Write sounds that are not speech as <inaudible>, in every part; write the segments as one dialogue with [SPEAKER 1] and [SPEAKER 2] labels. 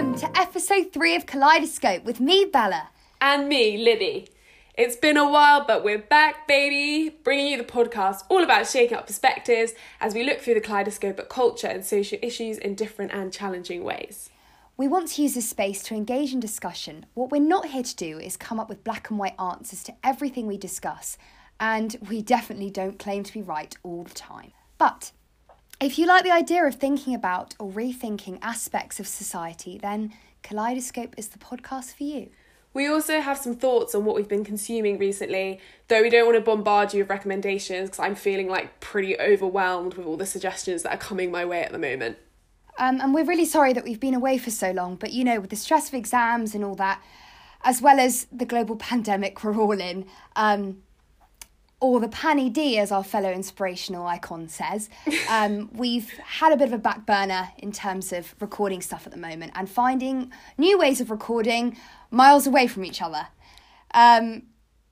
[SPEAKER 1] Welcome to episode three of Kaleidoscope with me, Bella.
[SPEAKER 2] And me, Libby. It's been a while, but we're back, baby, bringing you the podcast all about shaking up perspectives as we look through the kaleidoscope at culture and social issues in different and challenging ways.
[SPEAKER 1] We want to use this space to engage in discussion. What we're not here to do is come up with black and white answers to everything we discuss, and we definitely don't claim to be right all the time. But if you like the idea of thinking about or rethinking aspects of society, then Kaleidoscope is the podcast for you.
[SPEAKER 2] We also have some thoughts on what we've been consuming recently, though we don't want to bombard you with recommendations because I'm feeling like pretty overwhelmed with all the suggestions that are coming my way at the moment.
[SPEAKER 1] Um, and we're really sorry that we've been away for so long, but you know, with the stress of exams and all that, as well as the global <laughs> pandemic we're all in, um, or the Panny D, as our fellow inspirational icon says, <laughs> um, we've had a bit of a back burner in terms of recording stuff at the moment and finding new ways of recording miles away from each other. Um,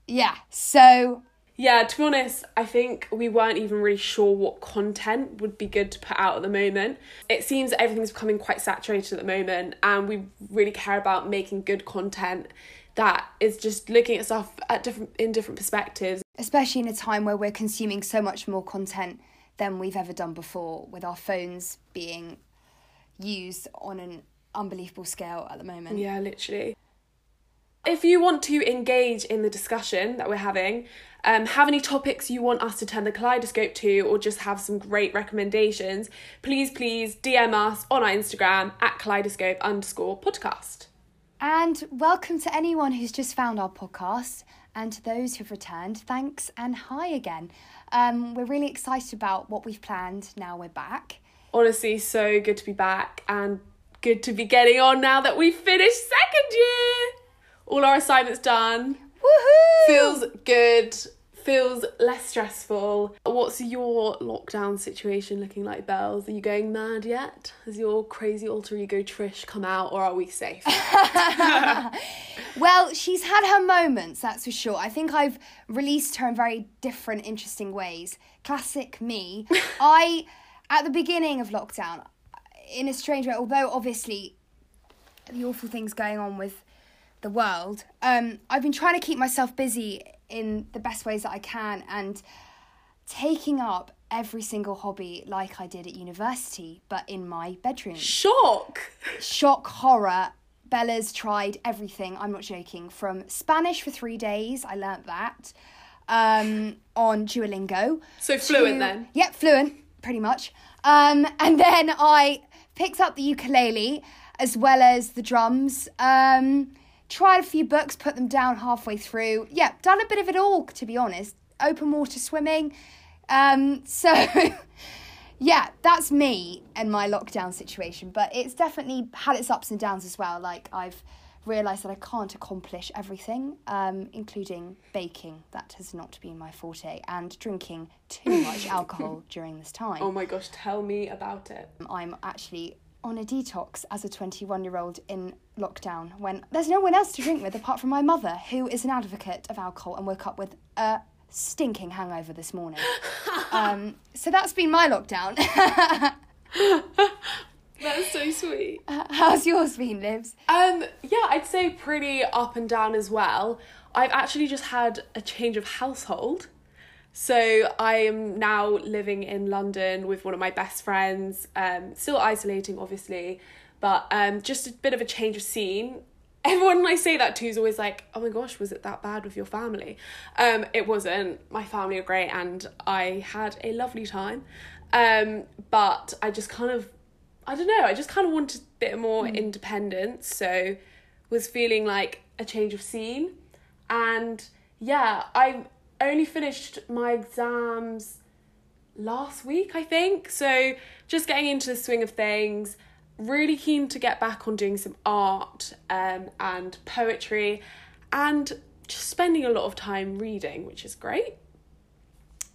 [SPEAKER 1] yeah, so
[SPEAKER 2] Yeah, to be honest, I think we weren't even really sure what content would be good to put out at the moment. It seems everything's becoming quite saturated at the moment, and we really care about making good content that is just looking at stuff at different in different perspectives.
[SPEAKER 1] especially in a time where we're consuming so much more content than we've ever done before, with our phones being used on an unbelievable scale at the moment.
[SPEAKER 2] Yeah, literally. If you want to engage in the discussion that we're having, um, have any topics you want us to turn the kaleidoscope to, or just have some great recommendations, please, please DM us on our Instagram at kaleidoscope underscore podcast.
[SPEAKER 1] And welcome to anyone who's just found our podcast, and to those who've returned, thanks and hi again. Um, we're really excited about what we've planned now we're back.
[SPEAKER 2] Honestly, so good to be back and good to be getting on now that we've finished second year. All our assignments done.
[SPEAKER 1] Woohoo!
[SPEAKER 2] Feels good. Feels less stressful. What's your lockdown situation looking like, Bells? Are you going mad yet? Has your crazy alter ego Trish come out, or are we safe? <laughs>
[SPEAKER 1] Well, she's had her moments, that's for sure. I think I've released her in very different, interesting ways. Classic me. <laughs> I, at the beginning of lockdown, in a strange way, although obviously the awful things going on with the world, um, I've been trying to keep myself busy in the best ways that I can and taking up every single hobby like I did at university, but in my bedroom
[SPEAKER 2] Shock.
[SPEAKER 1] shock horror bella's tried everything i'm not joking from spanish for three days i learnt that um, on duolingo
[SPEAKER 2] So fluent
[SPEAKER 1] to-
[SPEAKER 2] then.
[SPEAKER 1] yep fluent pretty much um, and then i picked up the ukulele as well as the drums um, tried a few books put them down halfway through yeah done a bit of it all to be honest open water swimming um, <laughs> so yeah, that's me and my lockdown situation. But it's definitely had its ups and downs as well. Like I've realised that I can't accomplish everything, um, including baking. That has not been my forte, and drinking too much <laughs> alcohol during this time.
[SPEAKER 2] Oh my gosh, tell me about it.
[SPEAKER 1] I'm actually on a detox as a 21 year old in lockdown when there's no one else to drink with apart from my mother, who is an advocate of alcohol and woke up with a stinking hangover this morning. <laughs> um, so that's been my lockdown. <laughs>
[SPEAKER 2] That's so sweet. <laughs>
[SPEAKER 1] How's yours been, Livs?
[SPEAKER 2] Um, yeah, I'd say pretty up and down as well. I've actually just had a change of household. So I am now living in London with one of my best friends, um, still isolating obviously, but um, just a bit of a change of scene. <laughs> Everyone I say that to is always like, oh my gosh, was it that bad with your family? Um, it wasn't. My family are great and I had a lovely time. Um, but I just kind of I don't know, I just kind of wanted a bit more independence, so was feeling like a change of scene. And yeah, I only finished my exams last week, I think. So just getting into the swing of things, really keen to get back on doing some art um, and poetry and just spending a lot of time reading, which is great.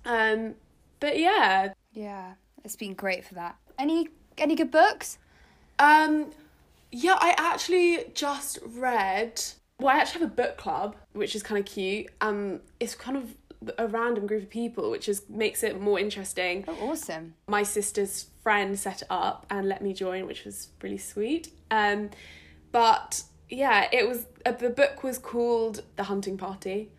[SPEAKER 2] Um, but yeah,
[SPEAKER 1] Yeah, it's been great for that. Any any good books?
[SPEAKER 2] Um, yeah, I actually just read. Well, I actually have a book club, which is kind of cute. Um, it's kind of a random group of people, which is makes it more interesting.
[SPEAKER 1] Oh, awesome.
[SPEAKER 2] My sister's friend set it up and let me join, which was really sweet. Um, But yeah, it was uh, the book was called The Hunting Party,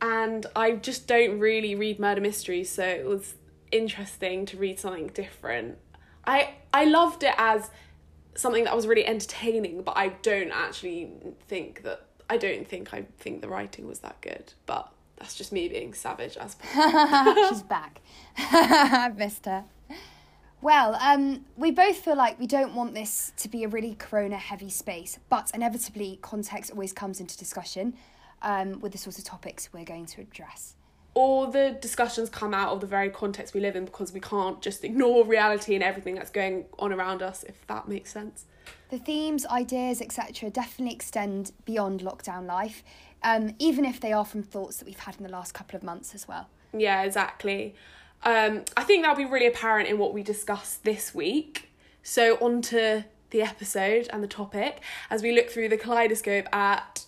[SPEAKER 2] and I just don't really read murder mysteries, so it was interesting to read something different. I I loved it as something that was really entertaining, but I don't actually think that I don't think I think the writing was that good, but that's just me being savage as <laughs> <laughs>
[SPEAKER 1] She's back. <laughs> I've missed her. Well, um, we both feel like we don't want this to be a really corona heavy space, but inevitably, context always comes into discussion um, with the sorts of topics we're going to address.
[SPEAKER 2] All the discussions come out of the very context we live in because we can't just ignore reality and everything that's going on around us, if that makes sense.
[SPEAKER 1] The themes, ideas, etc., definitely extend beyond lockdown life, um, even if they are from thoughts that we've had in the last couple of months as well.
[SPEAKER 2] Yeah, exactly. Um, I think that'll be really apparent in what we discuss this week. So, on to the episode and the topic as we look through the kaleidoscope at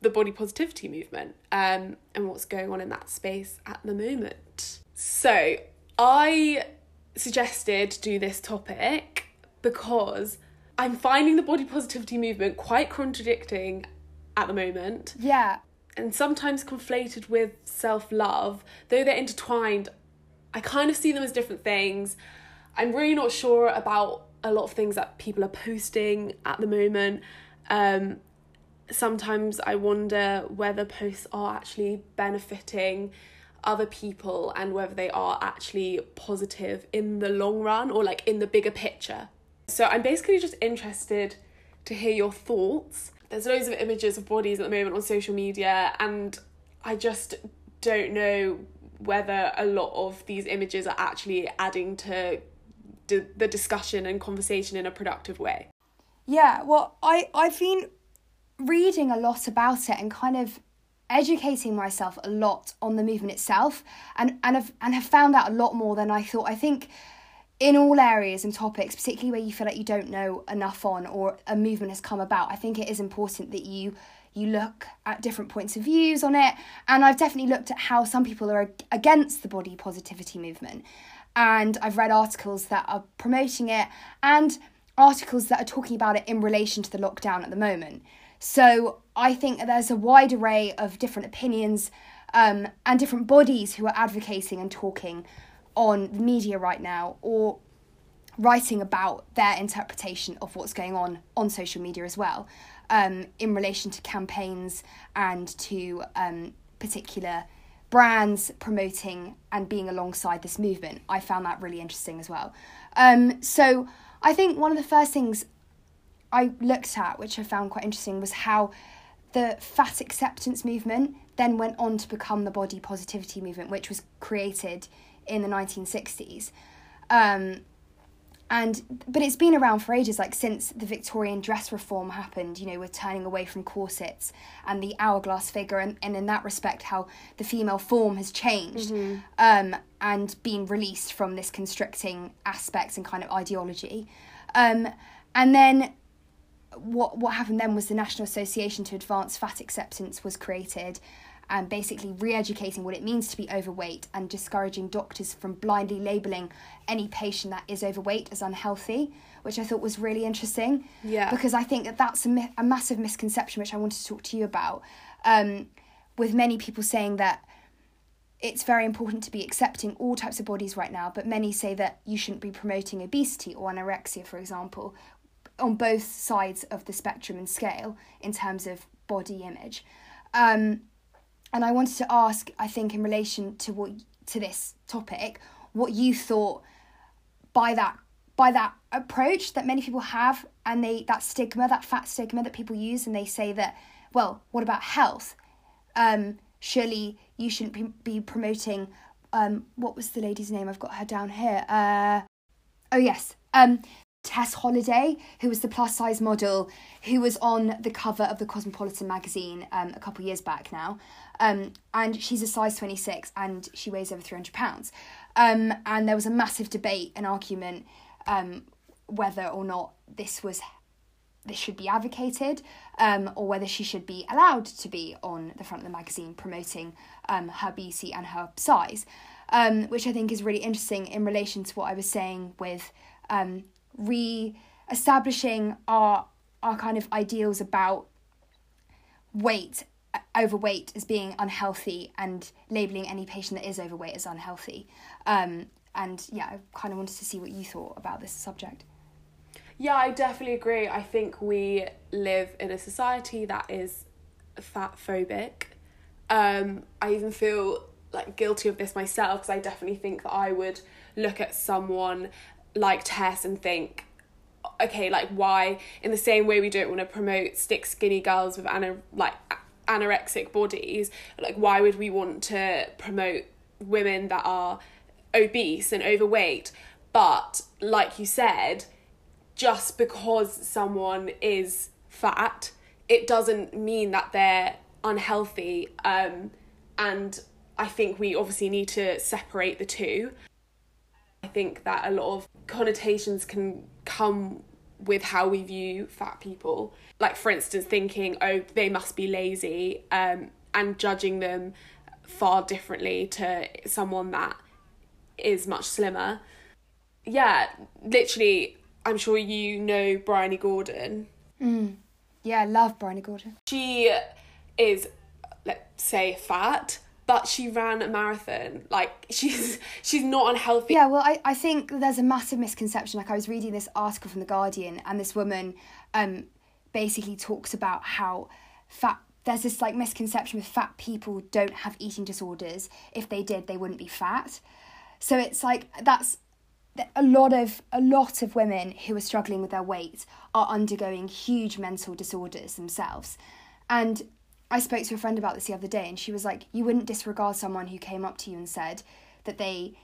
[SPEAKER 2] the body positivity movement um, and what's going on in that space at the moment. So, I suggested do this topic because I'm finding the body positivity movement quite contradicting at the moment.
[SPEAKER 1] Yeah.
[SPEAKER 2] And sometimes conflated with self love, though they're intertwined. I kind of see them as different things. I'm really not sure about a lot of things that people are posting at the moment. Um, sometimes I wonder whether posts are actually benefiting other people and whether they are actually positive in the long run or like in the bigger picture. So I'm basically just interested to hear your thoughts. There's loads of images of bodies at the moment on social media, and I just don't know whether a lot of these images are actually adding to d- the discussion and conversation in a productive way.
[SPEAKER 1] Yeah, well, I, I've been reading a lot about it and kind of educating myself a lot on the movement itself and, and, have, and have found out a lot more than I thought. I think in all areas and topics, particularly where you feel like you don't know enough on or a movement has come about, I think it is important that you you look at different points of views on it. And I've definitely looked at how some people are against the body positivity movement. And I've read articles that are promoting it and articles that are talking about it in relation to the lockdown at the moment. So I think there's a wide array of different opinions um, and different bodies who are advocating and talking on the media right now or writing about their interpretation of what's going on on social media as well um, in relation to campaigns and to um, particular brands promoting and being alongside this movement. I found that really interesting as well. Um, so I think one of the first things I looked at, which I found quite interesting, was how the fat acceptance movement then went on to become the body positivity movement, which was created in the 1960s. Um, and but it's been around for ages like since the victorian dress reform happened you know we're turning away from corsets and the hourglass figure and, and in that respect how the female form has changed mm-hmm. um, and been released from this constricting aspects and kind of ideology um, and then what what happened then was the National Association to Advance Fat Acceptance was created and basically re-educating what it means to be overweight and discouraging doctors from blindly labeling any patient that is overweight as unhealthy which i thought was really interesting.
[SPEAKER 2] Yeah.
[SPEAKER 1] Because i think that that's a, a massive misconception which i wanted to talk to you about. Um, with many people saying that it's very important to be accepting all types of bodies right now but many say that you shouldn't be promoting obesity or anorexia for example on both sides of the spectrum and scale in terms of body image um, and I wanted to ask, I think, in relation to what to this topic, what you thought by that by that approach that many people have, and they that stigma, that fat stigma that people use, and they say that, well, what about health? Um, surely you shouldn't be, be promoting. Um, what was the lady's name? I've got her down here. Uh, oh yes, um, Tess Holliday, who was the plus size model who was on the cover of the Cosmopolitan magazine um, a couple years back now. Um, and she's a size 26 and she weighs over 300 pounds. Um, and there was a massive debate and argument um, whether or not this was this should be advocated um, or whether she should be allowed to be on the front of the magazine promoting um, her beauty and her size, which I think is really interesting in relation to what I was saying with um, re establishing our our kind of ideals about weight overweight as being unhealthy and labeling any patient that is overweight as unhealthy. Um, and yeah i kind of wanted to see what you thought about this subject.
[SPEAKER 2] Yeah i definitely agree. I think we live in a society that is fat phobic. Um, i even feel like guilty of this myself because i definitely think that i would look at someone like tess and think okay, like why in the same way we don't want to promote stick skinny girls with ana- like anorexic bodies, like why would we want to promote women that are obese and overweight? But like you said, just because someone is fat, it doesn't mean that they're unhealthy. Um, and I think we obviously need to separate the two. I think that a lot of connotations can come with how we view fat people. Like, for instance, thinking, oh, they must be lazy, um, and judging them far differently to someone that is much slimmer. Yeah, literally, I'm sure you know Bryony Gordon.
[SPEAKER 1] Mm. Yeah, I love Bryony Gordon.
[SPEAKER 2] She is, let's say, fat, but she ran a marathon. Like she's she's not unhealthy.
[SPEAKER 1] Yeah well I, I think there's a massive misconception. Like i was reading this article from the guardian and this woman um basically talks about how fat there's this like misconception with fat people don't have eating disorders. If they did they wouldn't be fat. So it's like that's a lot of a lot of women who are struggling with their weight are undergoing huge mental disorders themselves. And I spoke to a friend about this the other day, and she was like, "You wouldn't disregard someone who came up to you and said that they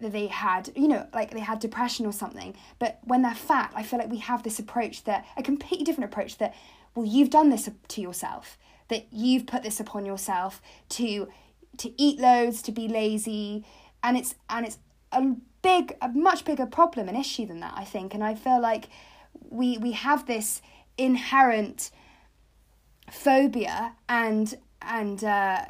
[SPEAKER 1] that they had, you know, like they had depression or something. But when they're fat, I feel like we have this approach that a completely different approach that, well, you've done this to yourself, that you've put this upon yourself to to eat loads, to be lazy, and it's and it's a big, a much bigger problem, an issue than that, I think. And I feel like we we have this inherent phobia and and uh,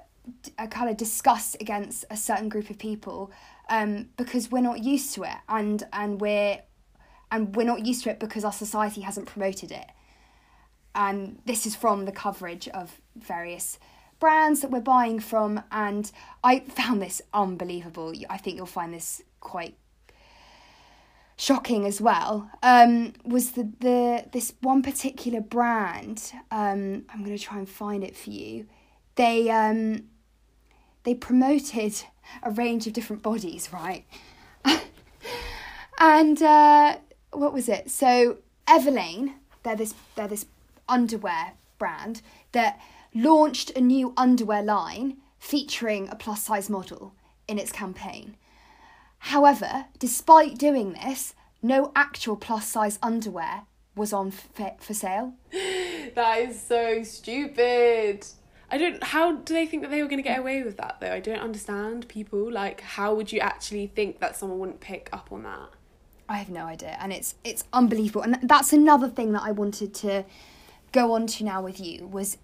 [SPEAKER 1] a kind of disgust against a certain group of people um, because we're not used to it and and we're and we're not used to it because our society hasn't promoted it. And this is from the coverage of various brands that we're buying from and i found this unbelievable. I think you'll find this quite shocking as well um, was the, the this one particular brand. Um, I'm going to try and find it for you. They um, they promoted a range of different bodies, right? <laughs> and uh, what was it? So Everlane, they're this they're this underwear brand that launched a new underwear line featuring a plus size model in its campaign. However, despite doing this, no actual plus size underwear was on f- for sale. <gasps>
[SPEAKER 2] that is so stupid. I don't. How do they think that they were going to get away with that though? I don't understand people. Like, how would you actually think that someone wouldn't pick up on that?
[SPEAKER 1] I have no idea, and it's it's unbelievable. And that's another thing that I wanted to go on to now with you was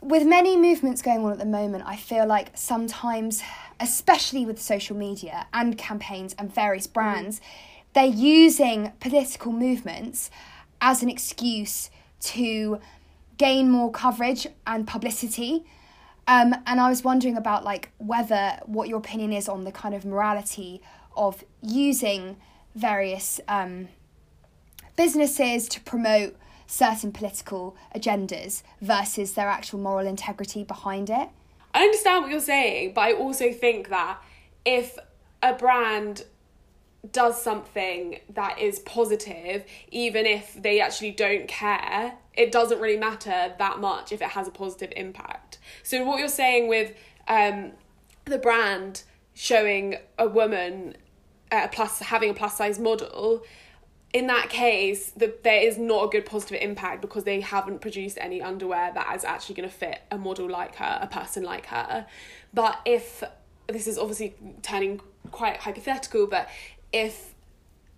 [SPEAKER 1] with many movements going on at the moment. I feel like sometimes especially with social media and campaigns and various brands, they're using political movements as an excuse to gain more coverage and publicity. Um, and I was wondering about like whether what your opinion is on the kind of morality of using various um, businesses to promote certain political agendas versus their actual moral integrity behind it.
[SPEAKER 2] I understand what you're saying, but I also think that if a brand does something that is positive, even if they actually don't care, it doesn't really matter that much if it has a positive impact. So, what you're saying with um, the brand showing a woman uh, plus having a plus size model in that case, the, there is not a good positive impact because they haven't produced any underwear that is actually going to fit a model like her, a person like her. But if this is obviously turning quite hypothetical, but if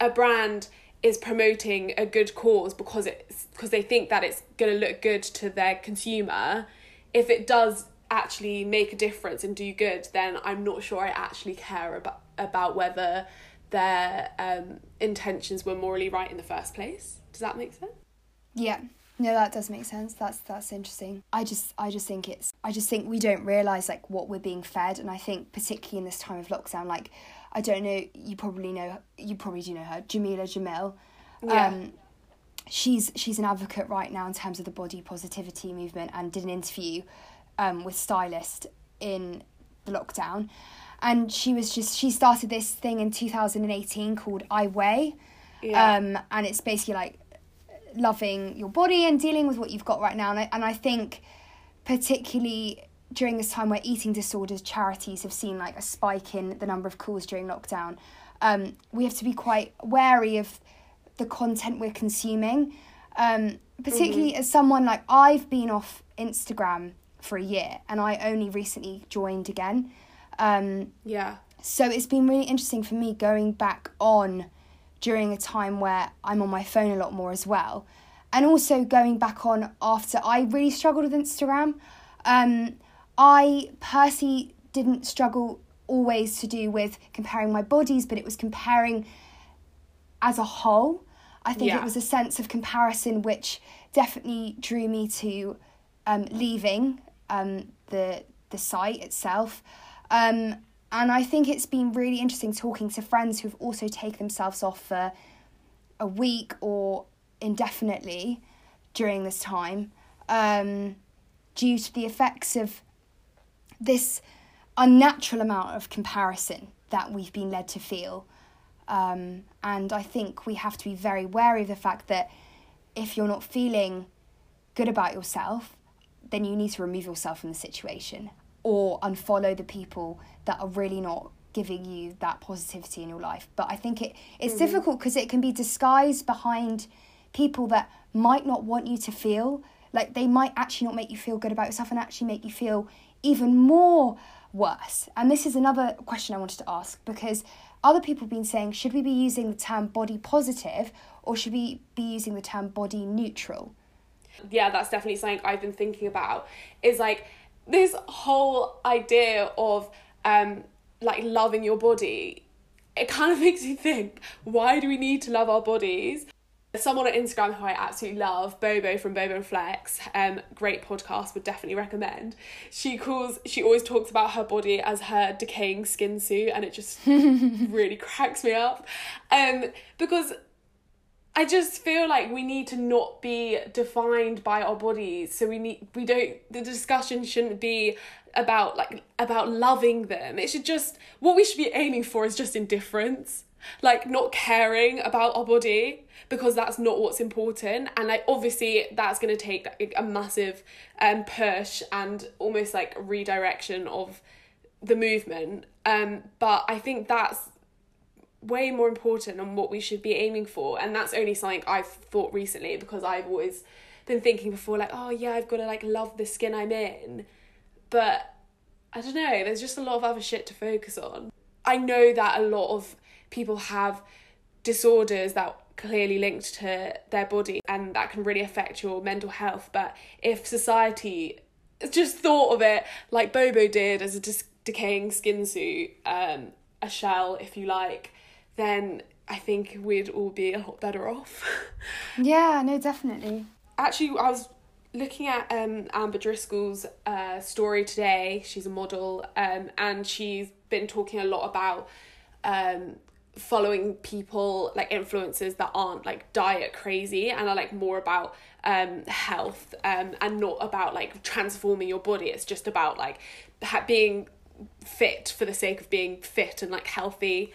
[SPEAKER 2] a brand is promoting a good cause because it's because they think that it's going to look good to their consumer, if it does actually make a difference and do good, then I'm not sure I actually care about about whether their um, intentions were morally right in the first place. Does that make sense?
[SPEAKER 1] Yeah. No, that does make sense. That's that's interesting. I just I just think it's I just think we don't realize like what we're being fed, and I think particularly in this time of lockdown, like I don't know, you probably know you probably do know her, Jameela Jamil.
[SPEAKER 2] Yeah.
[SPEAKER 1] Um, she's she's an advocate right now in terms of the body positivity movement, and did an interview um, with Stylist in the lockdown, and she was just she started this thing in two thousand and eighteen called I Weigh,
[SPEAKER 2] Yeah.
[SPEAKER 1] um, and it's basically like loving your body and dealing with what you've got right now. And I, and I think, particularly during this time where eating disorders charities have seen like a spike in the number of calls during lockdown, um, we have to be quite wary of the content we're consuming. Um, particularly as someone like I've been off Instagram for a year and I only recently joined again. Um,
[SPEAKER 2] yeah.
[SPEAKER 1] so it's been really interesting for me going back on during a time where I'm on my phone a lot more as well. And also going back on after I really struggled with Instagram. Um, I personally didn't struggle always to do with comparing my bodies, but it was comparing as a whole. I think
[SPEAKER 2] Yeah.
[SPEAKER 1] it was a sense of comparison which definitely drew me to um, leaving um, the the site itself. Um, and I think it's been really interesting talking to friends who've also taken themselves off for a week or indefinitely during this time um, due to the effects of this unnatural amount of comparison that we've been led to feel. Um, and I think we have to be very wary of the fact that if you're not feeling good about yourself, then you need to remove yourself from the situation or unfollow the people that are really not giving you that positivity in your life. But I think it it's mm-hmm. difficult because it can be disguised behind people that might not want you to feel like they might actually not make you feel good about yourself and actually make you feel even more worse. And this is another question I wanted to ask because other people have been saying should we be using the term body positive or should we be using the term body neutral?
[SPEAKER 2] yeah, that's definitely something I've been thinking about. Is like this whole idea of um like loving your body. It kind of <laughs> makes you think, why do we need to love our bodies? Someone on Instagram who I absolutely love, Bobo from Bobo and Flex, um, great podcast, would definitely recommend. She calls, she always talks about her body as her decaying skin suit, and it just <laughs> really cracks me up. Um, because I just feel like we need to not be defined by our bodies. So we need we don't the discussion shouldn't be about like about loving them. It should just what we should be aiming for is just indifference. Like not caring about our body because that's not what's important and like obviously that's going to take like, a massive um push and almost like redirection of the movement um but I think that's way more important and what we should be aiming for. And that's only something I've thought recently because I've always been thinking before like oh yeah I've got to like love the skin I'm in. But I don't know there's just a lot of other shit to focus on. I know that a lot of people have disorders that clearly linked to their body and that can really affect your mental health. But if society just thought of it like Bobo did as a dis- decaying skin suit um a shell if you like then I think we'd all be a lot better off. <laughs>
[SPEAKER 1] Yeah, no, definitely.
[SPEAKER 2] Actually, I was looking at um, Amber Driscoll's uh, story today. She's a model, um, and she's been talking a lot about um, following people like influencers that aren't like diet crazy and are like more about um, health um, and not about like transforming your body. It's just about like ha- being fit for the sake of being fit and like healthy.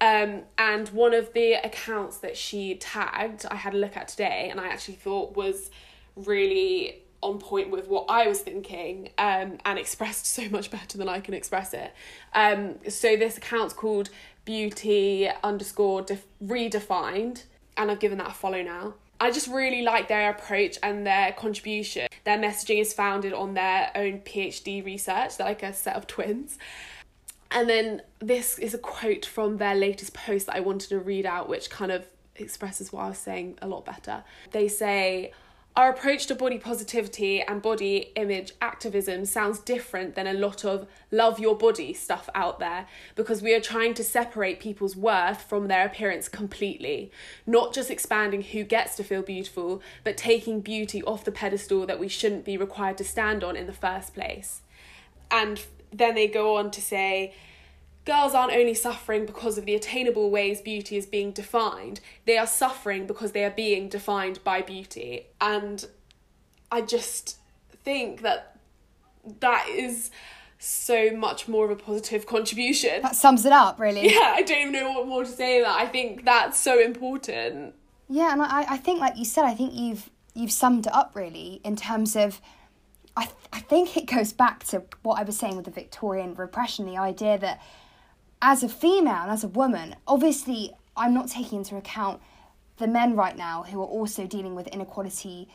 [SPEAKER 2] Um, and one of the accounts that she tagged, I had a look at today, and I actually thought was really on point with what I was thinking, um, and <laughs> expressed so much better than I can express it. Um, so this account's called Beauty underscore def- redefined, and I've given that a follow now. I just really like their approach and their contribution. Their messaging is founded on their own PhD research. They're like a set of twins. And then this is a quote from their latest post that I wanted to read out, which kind of expresses what I was saying a lot better. They say, Our approach to body positivity and body image activism sounds different than a lot of love your body stuff out there because we are trying to separate people's worth from their appearance completely, not just expanding who gets to feel beautiful, but taking beauty off the pedestal that we shouldn't be required to stand on in the first place. And then they go on to say, girls aren't only suffering because of the attainable ways beauty is being defined, they are suffering because they are being defined by beauty. And I just think that that is so much more of a positive <laughs> contribution.
[SPEAKER 1] That sums it up, really.
[SPEAKER 2] Yeah, I don't even know what more to say that. I think that's so important.
[SPEAKER 1] Yeah, and I, I think, like you said, I think you've you've summed it up really in terms of. I, th- I think it goes back to what I was saying with the Victorian repression, the idea that as a female and as a woman, obviously, I'm not taking into account the men right now who are also dealing with inequality,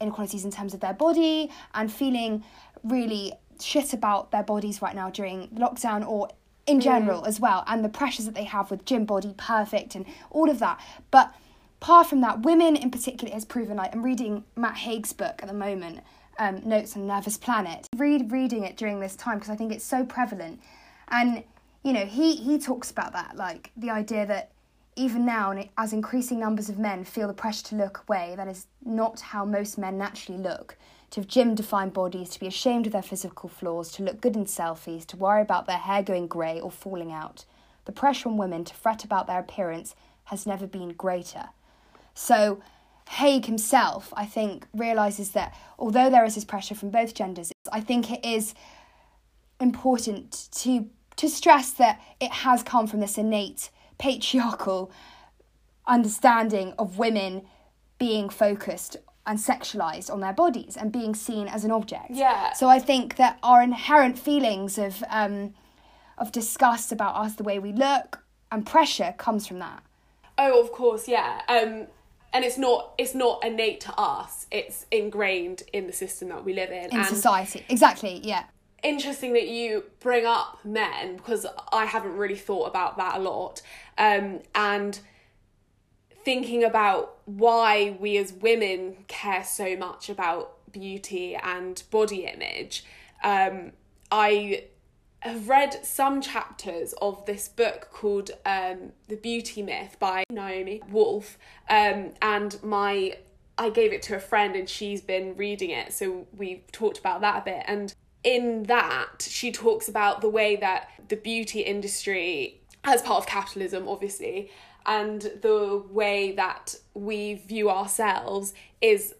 [SPEAKER 1] inequalities in terms of their body and feeling really shit about their bodies right now during lockdown or in general mm. as well, and the pressures that they have with gym body perfect and all of that. But apart from that, women in particular has proven like I'm reading Matt Haig's book at the moment, um, Notes on Nervous Planet. Read reading it during this time because I think it's so prevalent. And you know, he, he talks about that, like the idea that even now, as increasing numbers of men feel the pressure to look away, that is not how most men naturally look. To have gym defined bodies, to be ashamed of their physical flaws, to look good in selfies, to worry about their hair going grey or falling out. The pressure on women to fret about their appearance has never been greater. So, Haig himself, I think, realizes that although there is this pressure from both genders, I think it is important to to stress that it has come from this innate patriarchal understanding of women being focused and sexualized on their bodies and being seen as an object.
[SPEAKER 2] Yeah.
[SPEAKER 1] So I think that our inherent feelings of um, of disgust about us, the way we look, and pressure comes from that.
[SPEAKER 2] Oh, of course, yeah. Um, and it's not it's not innate to us. It's ingrained in the system that we live in.
[SPEAKER 1] In
[SPEAKER 2] and
[SPEAKER 1] society, exactly. Yeah
[SPEAKER 2] interesting that you bring up men because I haven't really thought about that a lot. Um, and thinking about why we as women care so much about beauty and body image, um, I have read some chapters of this book called um, The Beauty Myth by Naomi Wolf, um, and my I gave it to a friend and she's been reading it, so we've talked about that a bit. And in that, she talks about the way that the beauty industry, as part of capitalism, obviously, and the way that we view ourselves is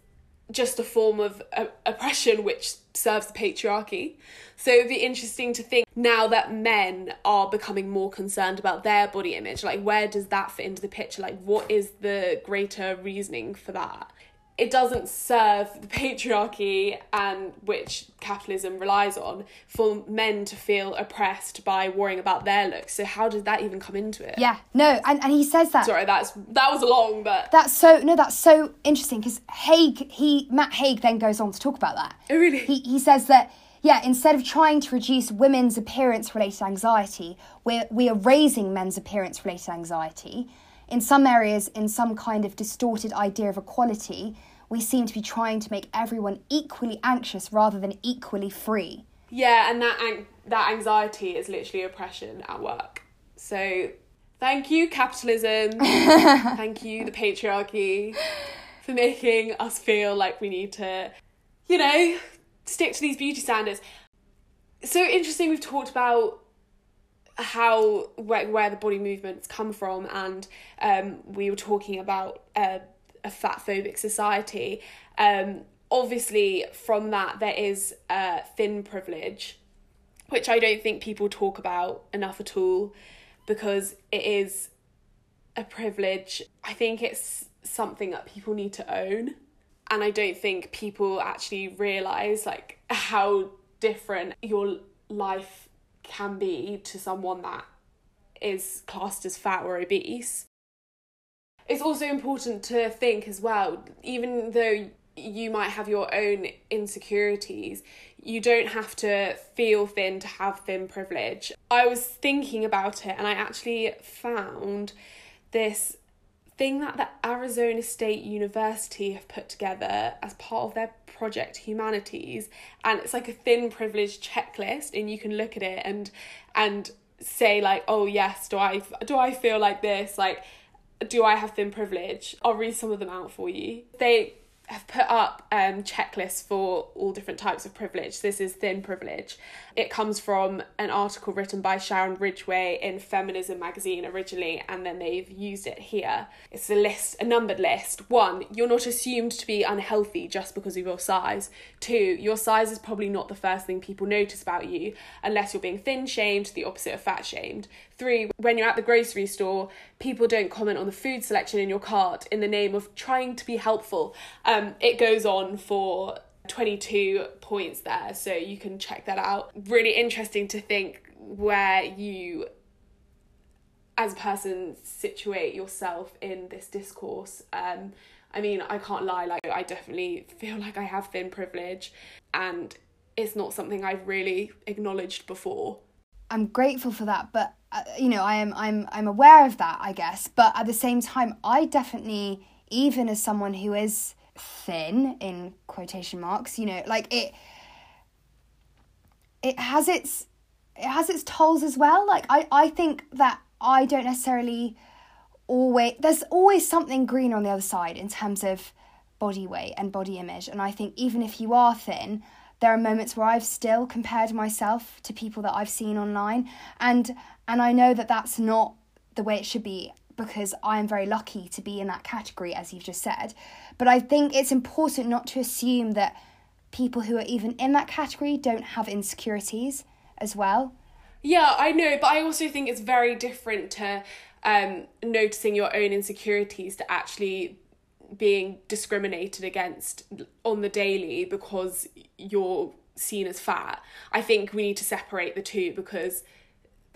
[SPEAKER 2] just a form of uh, oppression which serves the patriarchy. So it'd be interesting to think now that men are becoming more concerned about their body image, like where does that fit into the picture? Like what is the greater reasoning for that? It doesn't serve the patriarchy and which capitalism relies on for men to feel oppressed by worrying about their looks. So how did that even come into it?
[SPEAKER 1] Yeah, no, and, and he says that.
[SPEAKER 2] Sorry, that's that was long, but
[SPEAKER 1] that's so no, that's so interesting because Haig, he Matt Haig then goes on to talk about that.
[SPEAKER 2] Oh really?
[SPEAKER 1] He he says that yeah, instead of trying to reduce women's appearance related anxiety, we're we are raising men's appearance related anxiety in some areas, in some kind of distorted idea of equality, we seem to be trying to make everyone equally anxious rather than equally free.
[SPEAKER 2] Yeah, and that an- that anxiety is literally oppression at work. So, thank you capitalism. <laughs> thank you the patriarchy for making us feel like we need to, you know, stick to these beauty standards. So interesting. We've talked about how where, where the body movements come from and um, we were talking about uh, a fat phobic society. Um, obviously from that there is uh, thin privilege which i don't think people talk about enough at all because it is a privilege. I think it's something that people need to own and i don't think people actually realize like how different your life can be to someone that is classed as fat or obese. It's also important to think as well, even though you might have your own insecurities, you don't have to feel thin to have thin privilege. I was thinking about it and I actually found this thing that the Arizona State University have put together as part of their project Humanities and it's like a thin privilege checklist and you can look at it and and say like oh yes do I do I feel like this like do I have thin privilege I'll read some of them out for you they have put up um, checklists for all different types of privilege. This is thin privilege. It comes from an article written by Sharon Ridgway in Feminism magazine originally, and then they've used it here. It's a list, a numbered list. One, you're not assumed to be unhealthy just because of your size. Two, your size is probably not the first thing people notice about you unless you're being thin shamed, the opposite of fat shamed. Three, when you're at the grocery store, people don't comment on the food selection in your cart in the name of trying to be helpful. Um, it goes on for 22 points there, so you can check that out. Really interesting to think where you, as a person, situate yourself in this discourse. Um, I mean, I can't lie, like, I definitely feel like I have thin privilege, and it's not something I've really acknowledged before.
[SPEAKER 1] I'm grateful for that, but uh, you know, I am I'm I'm aware of that, I guess. But at the same time, I definitely, even as someone who is thin in quotation marks, you know, like it it has its it has its tolls as well. Like I I think that I don't necessarily always there's always something green on the other side in terms of body weight and body image, and I think even if you are thin there are moments where I've still compared myself to people that I've seen online and and I know that that's not the way it should be because I am very lucky to be in that category as you've just said but I think it's important not to assume that people who are even in that category don't have insecurities as well
[SPEAKER 2] yeah I know but I also think it's very different to um, noticing your own insecurities to actually being discriminated against on the daily because you're seen as fat. I think we need to separate the two because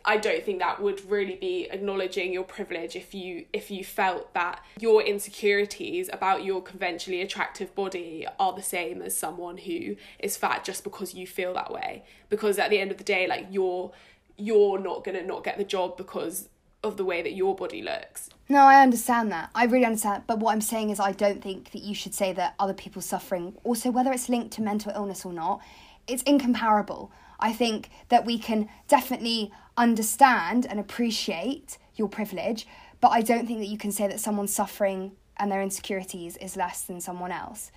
[SPEAKER 2] I don't think that would really be acknowledging your privilege if you if you felt that your insecurities about your conventionally attractive body are the same as someone who is fat just because you feel that way because at the end of the day like you're you're not going to not get the job because of the way that your body looks.
[SPEAKER 1] No, I understand that. I really understand. But what I'm saying is, I don't think that you should say that other people suffering, also whether it's linked to mental illness or not, it's incomparable. I think that we can definitely understand and appreciate your privilege, but I don't think that you can say that someone suffering and their insecurities is less than someone else.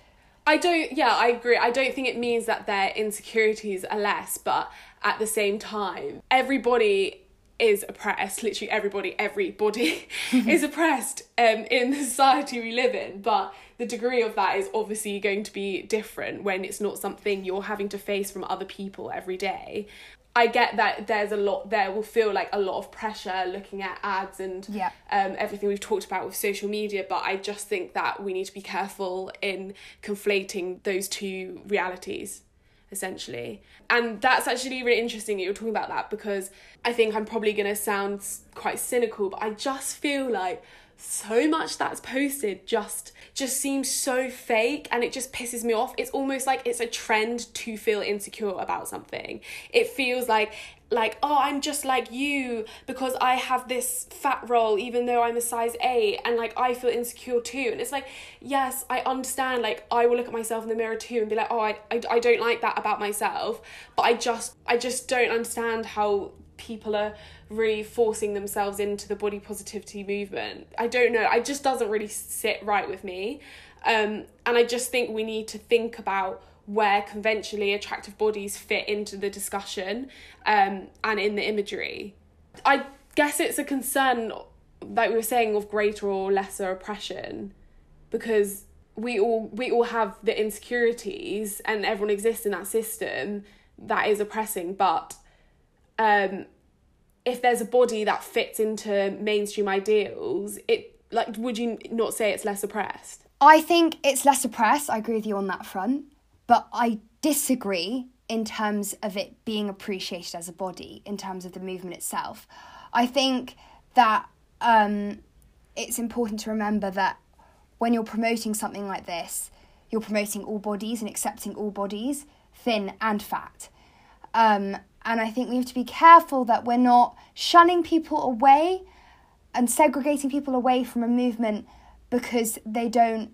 [SPEAKER 2] I don't, yeah, I agree. I don't think it means that their insecurities are less, but at the same time, everybody is oppressed. Literally everybody, everybody <laughs> is oppressed um, in the society we live in. But the degree of that is obviously going to be different when it's not something you're having to face from other people every day. I get that there's a lot there will feel like a lot of pressure looking at ads and
[SPEAKER 1] yeah.
[SPEAKER 2] um, everything we've talked about with social media, but I just think that we need to be careful in conflating those two realities essentially. And that's actually really interesting that you're talking about that because I think I'm probably going to sound quite cynical, but I just feel like so much that's posted just just seems so fake and it just pisses me off it's almost like it's a trend to feel insecure about something it feels like like oh i'm just like you because i have this fat roll even though i'm a size 8 and like i feel insecure too. And it's like yes i understand like i will look at myself in the mirror too and be like oh i, I, I don't like that about myself. But i just i just don't understand how people are really forcing themselves into the body positivity movement. I don't know. It just doesn't really sit right with me. Um, and i just think we need to think about where conventionally attractive bodies fit into the discussion um, and in the imagery. I guess it's a concern, like we were saying, of greater or lesser oppression because we all we all have the insecurities and everyone exists in that system that is oppressing but um if there's a body that fits into mainstream ideals it like would you not say it's less oppressed?
[SPEAKER 1] I think it's less oppressed. I agree with you on that front but I disagree in terms of it being appreciated as a body, in terms of the movement itself. I think that um, it's important to remember that when you're promoting something like this, you're promoting all bodies and accepting all bodies, thin and fat. Um, and I think we have to be careful that we're not shunning people away and segregating people away from a movement because they don't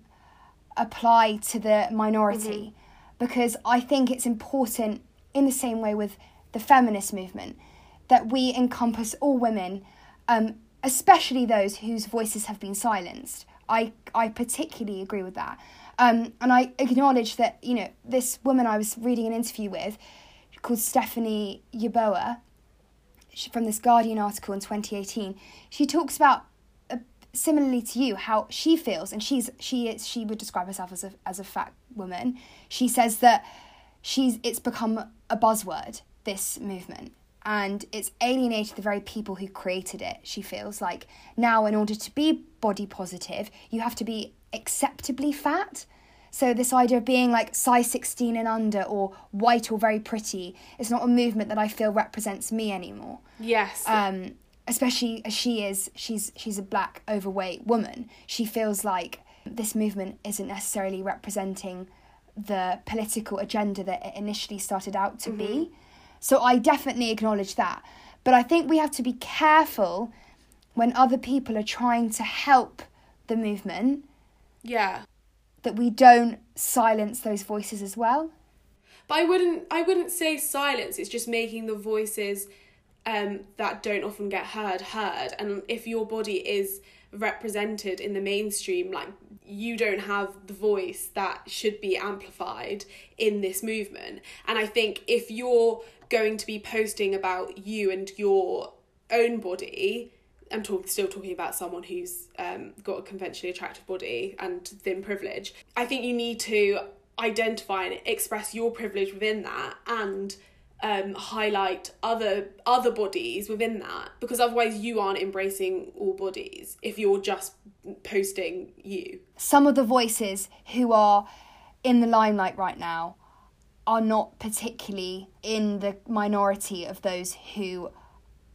[SPEAKER 1] apply to the minority. Because I think it's important, in the same way with the feminist movement, that we encompass all women, um, especially those whose voices have been silenced. I, I particularly agree with that. Um, and I acknowledge that, you know, this woman I was reading an interview with called Stephanie Yeboah from this Guardian article in 2018, she talks about similarly to you how she feels, and she's she is she would describe herself as a as a fat woman. She says that she's it's become a buzzword this movement and it's alienated the very people who created it she feels like now in order to be body positive you have to be acceptably fat so this idea of being like size 16 and under or white or very pretty is not a movement that I feel represents me anymore.
[SPEAKER 2] Yes.
[SPEAKER 1] Um, especially as she is, she's she's a black overweight woman. She feels like this movement isn't necessarily representing the political agenda that it initially started out to be. Mm-hmm. So I definitely acknowledge that. But I think we have to be careful when other people are trying to help the movement
[SPEAKER 2] yeah.
[SPEAKER 1] that we don't silence those voices as well.
[SPEAKER 2] But I wouldn't I wouldn't say silence. It's just making the voices um, that don't often get heard heard. And if your body is represented in the mainstream, like you don't have the voice that should be amplified in this movement. And I think if you're going to be posting about you and your own body, I'm talk, still talking about someone who's um, got a conventionally attractive body and thin privilege. I think you need to identify and express your privilege within that and um, highlight other other bodies within that because otherwise you aren't embracing all bodies if you're just posting you.
[SPEAKER 1] Some of the voices who are in the limelight right now are not particularly in the minority of those who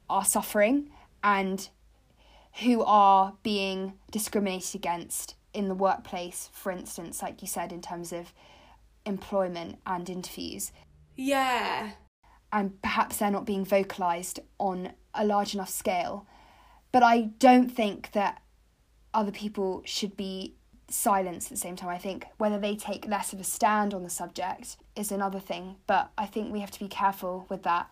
[SPEAKER 1] are suffering and who are being discriminated against in the workplace, for instance, like you said, in terms of employment and interviews.
[SPEAKER 2] Yeah.
[SPEAKER 1] And perhaps they're not being vocalised on a large enough scale. But I don't think that other people should be silenced at the same time. I think whether they take less of a stand on the subject is another thing, but I think we have to be careful with that.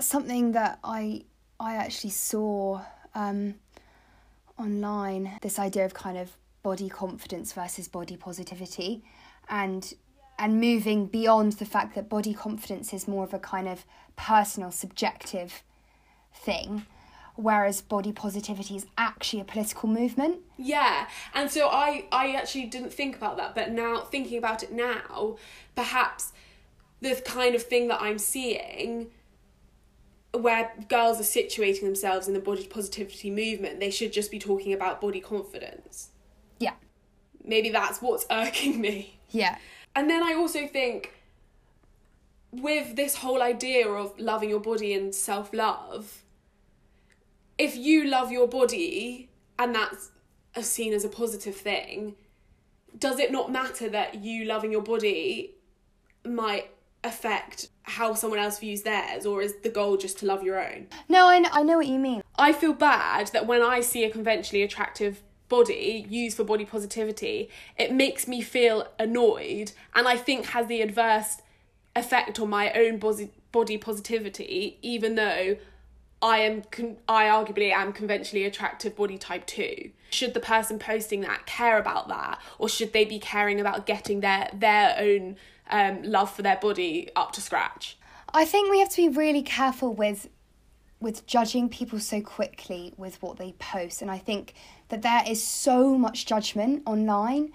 [SPEAKER 1] Something that I I actually saw um, online this idea of kind of body confidence versus body positivity and and moving beyond the fact that body confidence is more of a kind of personal subjective thing whereas body positivity is actually a political movement
[SPEAKER 2] Yeah, and so I I actually didn't think about that, but now thinking about it now, perhaps the kind of thing that I'm seeing where girls are situating themselves in the body positivity movement, they should just be talking about body confidence.
[SPEAKER 1] yeah
[SPEAKER 2] Maybe that's what's <laughs> irking me.
[SPEAKER 1] yeah
[SPEAKER 2] And then I also think with this whole idea of loving your body and self love, if you love your body and that's seen as a positive thing, does it not matter that you loving your body might affect how someone else views theirs, or is the goal just to love your own?
[SPEAKER 1] no I, kn- I know what you mean
[SPEAKER 2] I feel bad that when I see a conventionally attractive body used for body positivity, it makes me feel annoyed and I think has the adverse effect on my own body positivity, even though I am con- I arguably am conventionally attractive body type 2. Should the person posting that care about that or should they be caring about getting their their own um, love for their body up to scratch?
[SPEAKER 1] I think we have to be really careful with with judging people so quickly with what they post, and I think that there is so much judgment online.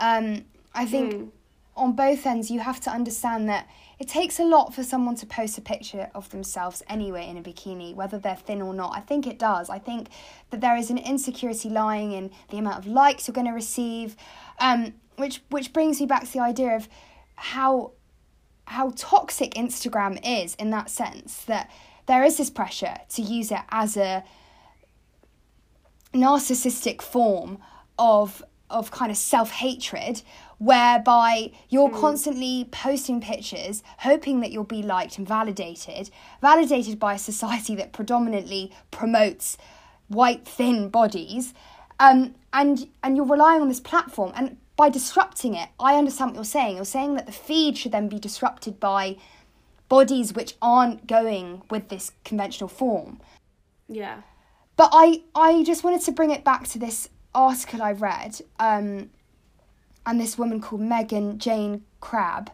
[SPEAKER 1] Um, I think on both ends you have to understand that it takes a lot for someone to post a picture of themselves anyway in a bikini, whether they're thin or not. I think it does. I think that there is an insecurity lying in the amount of likes you're going to receive, um, which which brings me back to the idea of how how toxic Instagram is in that sense that there is this pressure to use it as a narcissistic form of of kind of self-hatred whereby you're constantly posting pictures hoping that you'll be liked and validated validated by a society that predominantly promotes white thin bodies um, and and you're relying on this platform. And by disrupting it i understand what you're saying. You're saying that the feed should then be disrupted by bodies which aren't going with this conventional form.
[SPEAKER 2] Yeah.
[SPEAKER 1] But I, I just wanted to bring it back to this article I read, um, and this woman called Megan Jayne Crabbe,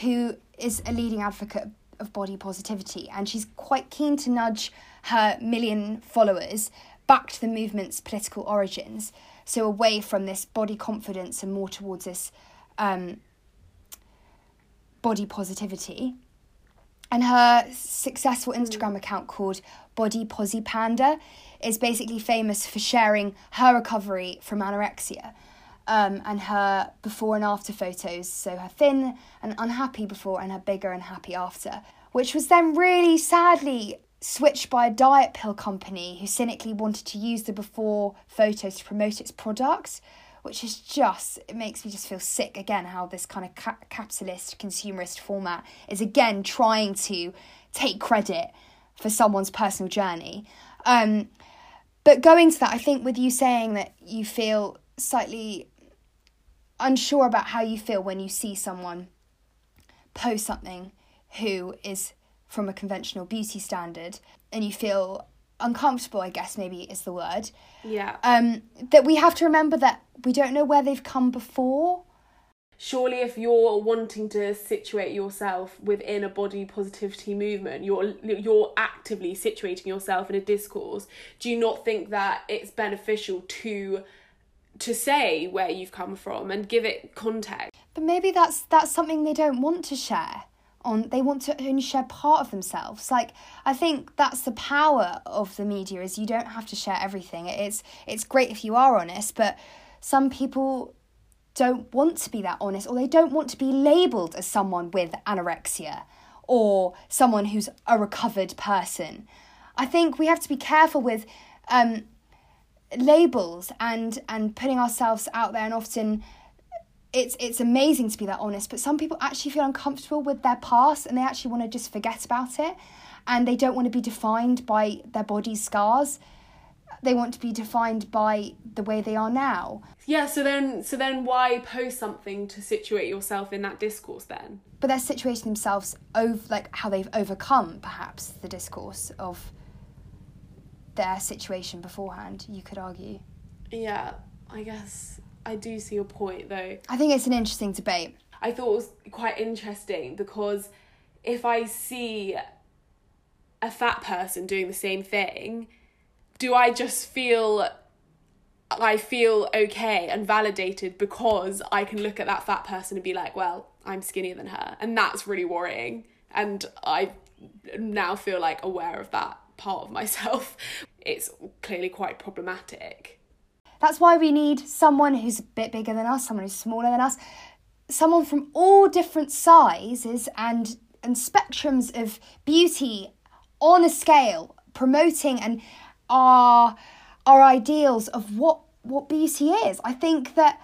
[SPEAKER 1] who is a leading advocate of body positivity, and she's quite keen to nudge her million followers back to the movement's political origins, so away from this body confidence and more towards this um, body positivity. And her successful Instagram account called Bodyposipanda is basically famous for sharing her recovery from anorexia um, and her before and after photos. So her thin and unhappy before and her bigger and happy after, which was then really sadly switched by a diet pill company who cynically wanted to use the before photos to promote its products which is just it makes me just feel sick again how this kind of ca- capitalist consumerist format is again trying to take credit for someone's personal journey um, but going to that i think with you saying that you feel slightly unsure about how you feel when you see someone post something who is from a conventional beauty standard and you feel uncomfortable i guess maybe is the word
[SPEAKER 2] Yeah.
[SPEAKER 1] um, that we have to remember that we don't know where they've come before.
[SPEAKER 2] Surely if you're wanting to situate yourself within a body positivity movement you're you're actively situating yourself in a discourse do you not think that it's beneficial to to say where you've come from and give it context
[SPEAKER 1] But maybe that's that's something they don't want to share. On they want to only share part of themselves. Like I think that's the power of the media is you don't have to share everything. It's it's great if you are honest, but some people don't want to be that honest or they don't want to be labeled as someone with anorexia or someone who's a recovered person. I think we have to be careful with um, labels and and putting ourselves out there and often it's it's amazing to be that honest but some people actually feel uncomfortable with their past and they actually want to just forget about it and they don't want to be defined by their body's scars they want to be defined by the way they are now.
[SPEAKER 2] Yeah so then so then why post something to situate yourself in that discourse then?
[SPEAKER 1] But they're situating themselves over like how they've overcome perhaps the discourse of their situation beforehand you could argue.
[SPEAKER 2] Yeah i guess i do see your point though.
[SPEAKER 1] I think it's an interesting debate.
[SPEAKER 2] I thought it was quite interesting because if I see a fat person doing the same thing, do I just feel I feel okay and validated because I can look at that fat person and be like, well, I'm skinnier than her. And that's really worrying. And I now feel like aware of that part of <laughs> myself. It's clearly quite problematic.
[SPEAKER 1] That's why we need someone who's a bit bigger than us, someone who's smaller than us, someone from all different sizes and and spectrums of beauty on a scale, promoting and our our ideals of what what beauty is. I think that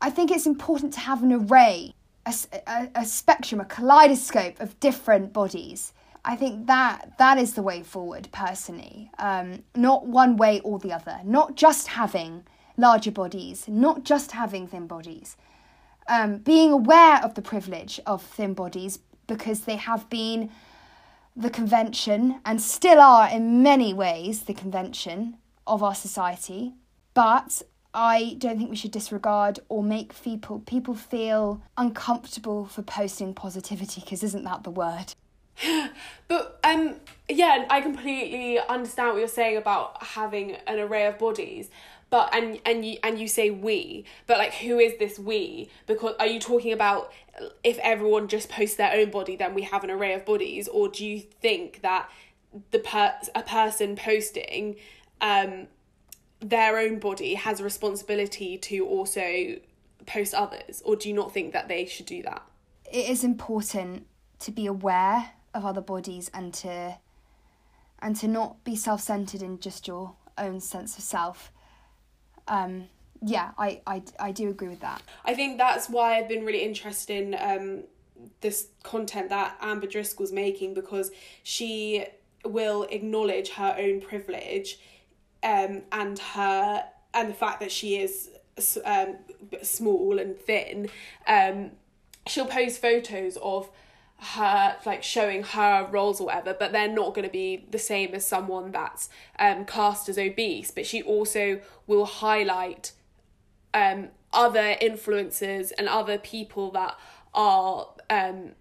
[SPEAKER 1] I think it's important to have an array, a, a, a spectrum, a kaleidoscope of different bodies. I think that that is the way forward, personally. Um, not one way or the other. Not just having larger bodies, not just having thin bodies. Um, being aware of the privilege of thin bodies because they have been the convention and still are in many ways the convention of our society. But I don't think we should disregard or make people people feel uncomfortable for posting positivity because isn't that the word? <gasps>
[SPEAKER 2] But um yeah, I completely understand what you're saying about having an array of bodies. But and and you and you say we, but like who is this we? Because are you talking about if everyone just posts their own body then we have an array of bodies or do you think that the per a person posting um their own body has a responsibility to also post others or do you not think that they should do that?
[SPEAKER 1] It is important to be aware of other bodies and to and to not be self-centered in just your own sense of self um yeah I, I i do agree with that.
[SPEAKER 2] I think that's why I've been really interested in um, this content that Amber Driscoll's making because she will acknowledge her own privilege um, and her and the fact that she is um, small and thin, um, she'll post photos of her like showing her rolls or whatever but they're not going to be the same as someone that's um cast as obese. But she also will highlight um other influences and other people that are um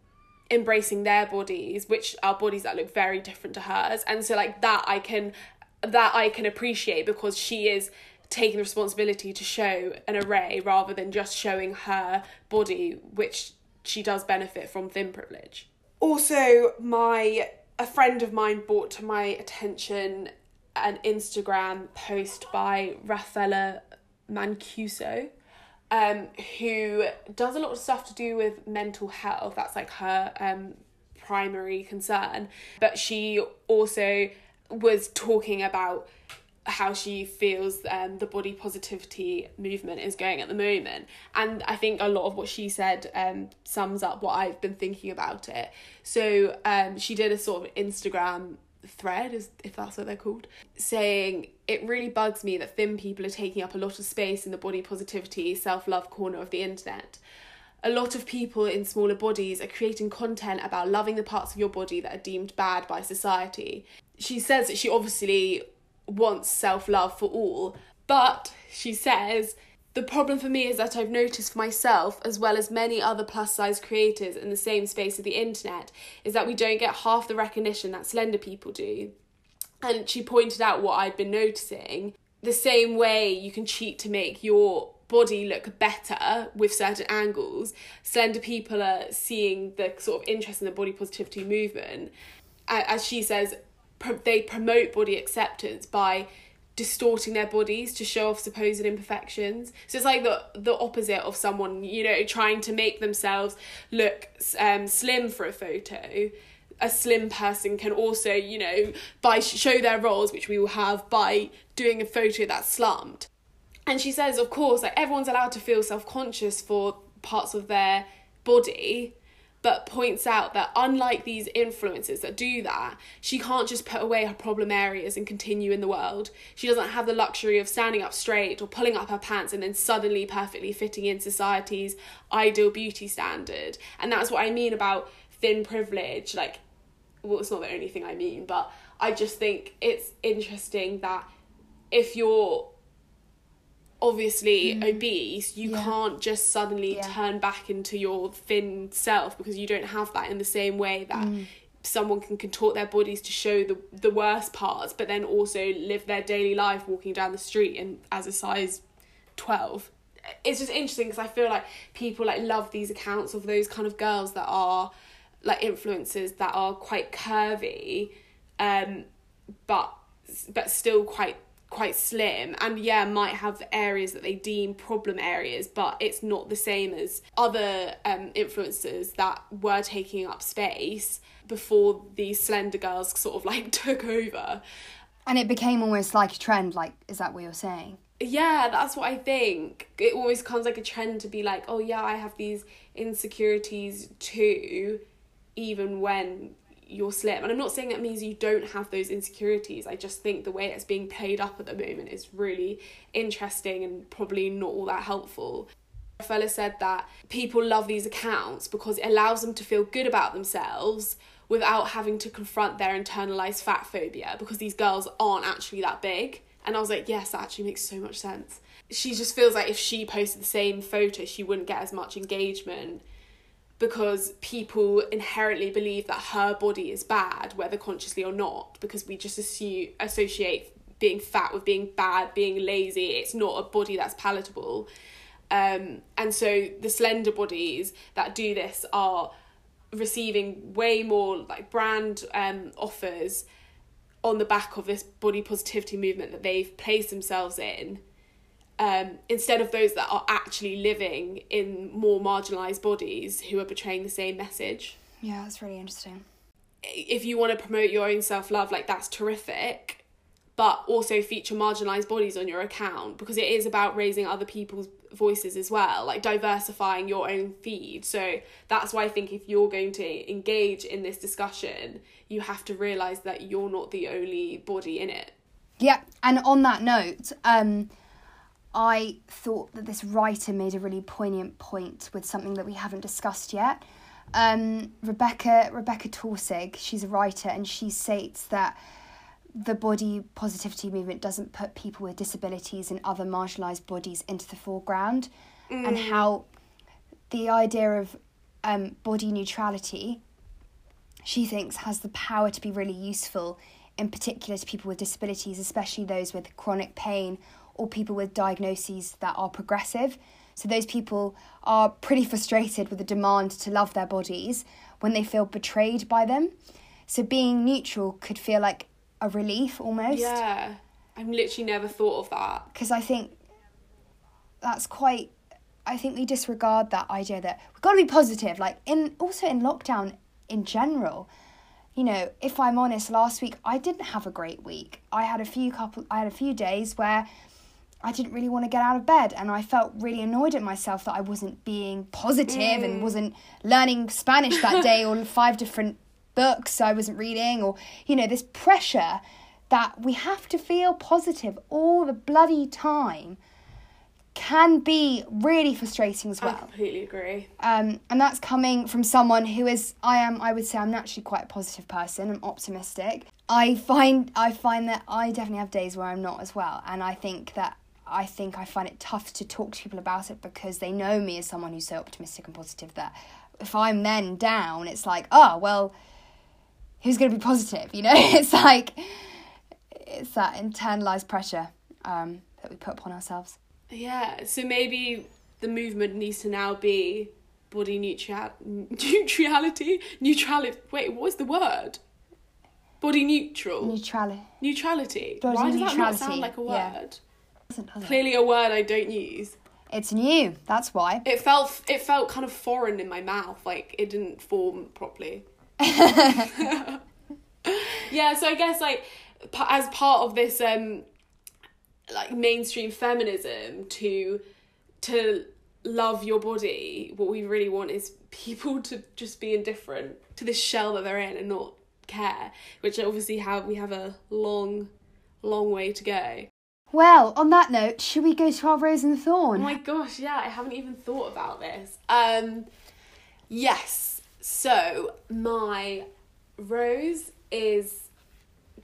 [SPEAKER 2] embracing their bodies which are bodies that look very different to hers. And so like that I can that I can appreciate because she is taking the responsibility to show an array rather than just showing her body which she does benefit from thin privilege. Also, my a friend of mine brought to my attention an Instagram post by Raffela Mancuso, um, who does a lot of stuff to do with mental health. That's like her um, primary concern. But she also was talking about how she feels um, the body positivity movement is going at the moment. And I think a lot of what she said um, sums up what I've been thinking about it. So um, she did a sort of Instagram thread, is if that's what they're called, saying it really bugs me that thin people are taking up a lot of space in the body positivity, self love corner of the internet. A lot of people in smaller bodies are creating content about loving the parts of your body that are deemed bad by society. She says that she obviously wants self love for all. But she says, the problem for me is that I've noticed for myself, as well as many other plus size creators in the same space of the internet, is that we don't get half the recognition that slender people do. And she pointed out what I'd been noticing. The same way you can cheat to make your body look better with certain angles, slender people are seeing the sort of interest in the body positivity movement. As she says, they promote body acceptance by distorting their bodies to show off supposed imperfections. So it's like the the opposite of someone, you know, trying to make themselves look um, slim for a photo. A slim person can also, you know, by show their rolls, which we will have by doing a photo that's slumped. And she says, of course, like everyone's allowed to feel self conscious for parts of their body, but points out that unlike these influencers that do that, she can't just put away her problem areas and continue in the world. She doesn't have the luxury of standing up straight or pulling up her pants and then suddenly perfectly fitting in society's ideal beauty standard. And that's what I mean about thin privilege. Like, well, it's not the only thing I mean, but I just think it's interesting that if you're obviously mm. obese, you yeah. can't just suddenly yeah. turn back into your thin self because you don't have that in the same way that mm. someone can contort their bodies to show the the worst parts, but then also live their daily life walking down the street and as a size twelve. It's just interesting because I feel like people like love these accounts of those kind of girls that are like influencers that are quite curvy, um, but but still quite quite slim and yeah might have areas that they deem problem areas but it's not the same as other um, influencers that were taking up space before these slender girls sort of like <laughs> took over.
[SPEAKER 1] And it became almost like a trend like is that what you're saying?
[SPEAKER 2] Yeah that's what i think. It always comes like a trend to be like oh yeah i have these insecurities too even when you're slim. And I'm not saying that means you don't have those insecurities. I just think the way it's being played up at the moment is really interesting and probably not all that helpful. A fella said that people love these accounts because it allows them to feel good about themselves without having to confront their internalized fat phobia because these girls aren't actually that big. And I was like, yes, that actually makes so much sense. She just feels like if she posted the same photo, she wouldn't get as much engagement because people inherently believe that her body is bad, whether consciously or not, because we just assume associate being fat with being bad, being lazy. It's not a body that's palatable. Um, and so the slender bodies that do this are receiving way more like brand um, offers on the back of this body positivity movement that they've placed themselves in um, instead of those that are actually living in more marginalized bodies who are portraying the same message.
[SPEAKER 1] Yeah, that's really interesting.
[SPEAKER 2] If you want to promote your own self love, like that's terrific, but also feature marginalized bodies on your account because it is about raising other people's voices as well, like diversifying your own feed. So that's why I think if you're going to engage in this discussion, you have to realize that you're not the only body in it.
[SPEAKER 1] Yeah, and on that note, um, I thought that this writer made a really poignant point with something that we haven't discussed yet. Um, Rebecca Rebecca Torsig, she's a writer, and she states that the body positivity movement doesn't put people with disabilities and other marginalised bodies into the foreground, and how the idea of um, body neutrality, she thinks, has the power to be really useful, in particular to people with disabilities, especially those with chronic pain or people with diagnoses that are progressive. So those people are pretty frustrated with the demand to love their bodies when they feel betrayed by them. So being neutral could feel like a relief almost.
[SPEAKER 2] Yeah. I've literally never thought of that.
[SPEAKER 1] Because I think that's quite. I think we disregard that idea that we've got to be positive. Like in also in lockdown in general, you know, if I'm honest, last week I didn't have a great week. I had a few couple. I had a few days where I didn't really want to get out of bed and I felt really annoyed at myself that I wasn't being positive and wasn't learning Spanish that day or <laughs> five different books I wasn't reading or you know this pressure that we have to feel positive all the bloody time can be really frustrating as well.
[SPEAKER 2] I completely agree.
[SPEAKER 1] Um, and that's coming from someone who is I am I would say I'm naturally quite a positive person. I'm optimistic. I find I find that I definitely have days where I'm not as well, and I think that I think I find it tough to talk to people about it because they know me as someone who's so optimistic and positive that if I'm then down, it's like oh well, who's going to be positive? <laughs> You know, it's like it's that internalized pressure um, that we put upon ourselves.
[SPEAKER 2] Yeah, so maybe the movement needs to now be body neutral <laughs> neutrality neutrality. Wait, what is the word? Body neutral
[SPEAKER 1] Neutrality.
[SPEAKER 2] neutrality.
[SPEAKER 1] Body
[SPEAKER 2] Why does that not sound like a word?
[SPEAKER 1] yeah. Doesn't, does it?
[SPEAKER 2] Clearly, a word I don't use.
[SPEAKER 1] It's new. That's why.
[SPEAKER 2] It felt it felt kind of foreign in my mouth, like it didn't form properly. <laughs> <laughs> yeah, so I guess like as part of this um like mainstream feminism to to love your body, what we really want is people <laughs> to just be indifferent to this shell that they're in and not care, which obviously have we have a long long way to go.
[SPEAKER 1] Well, on that note, should we go to our rose and thorn?
[SPEAKER 2] Oh my gosh, yeah, I haven't even thought about this. Um yes. So, my rose is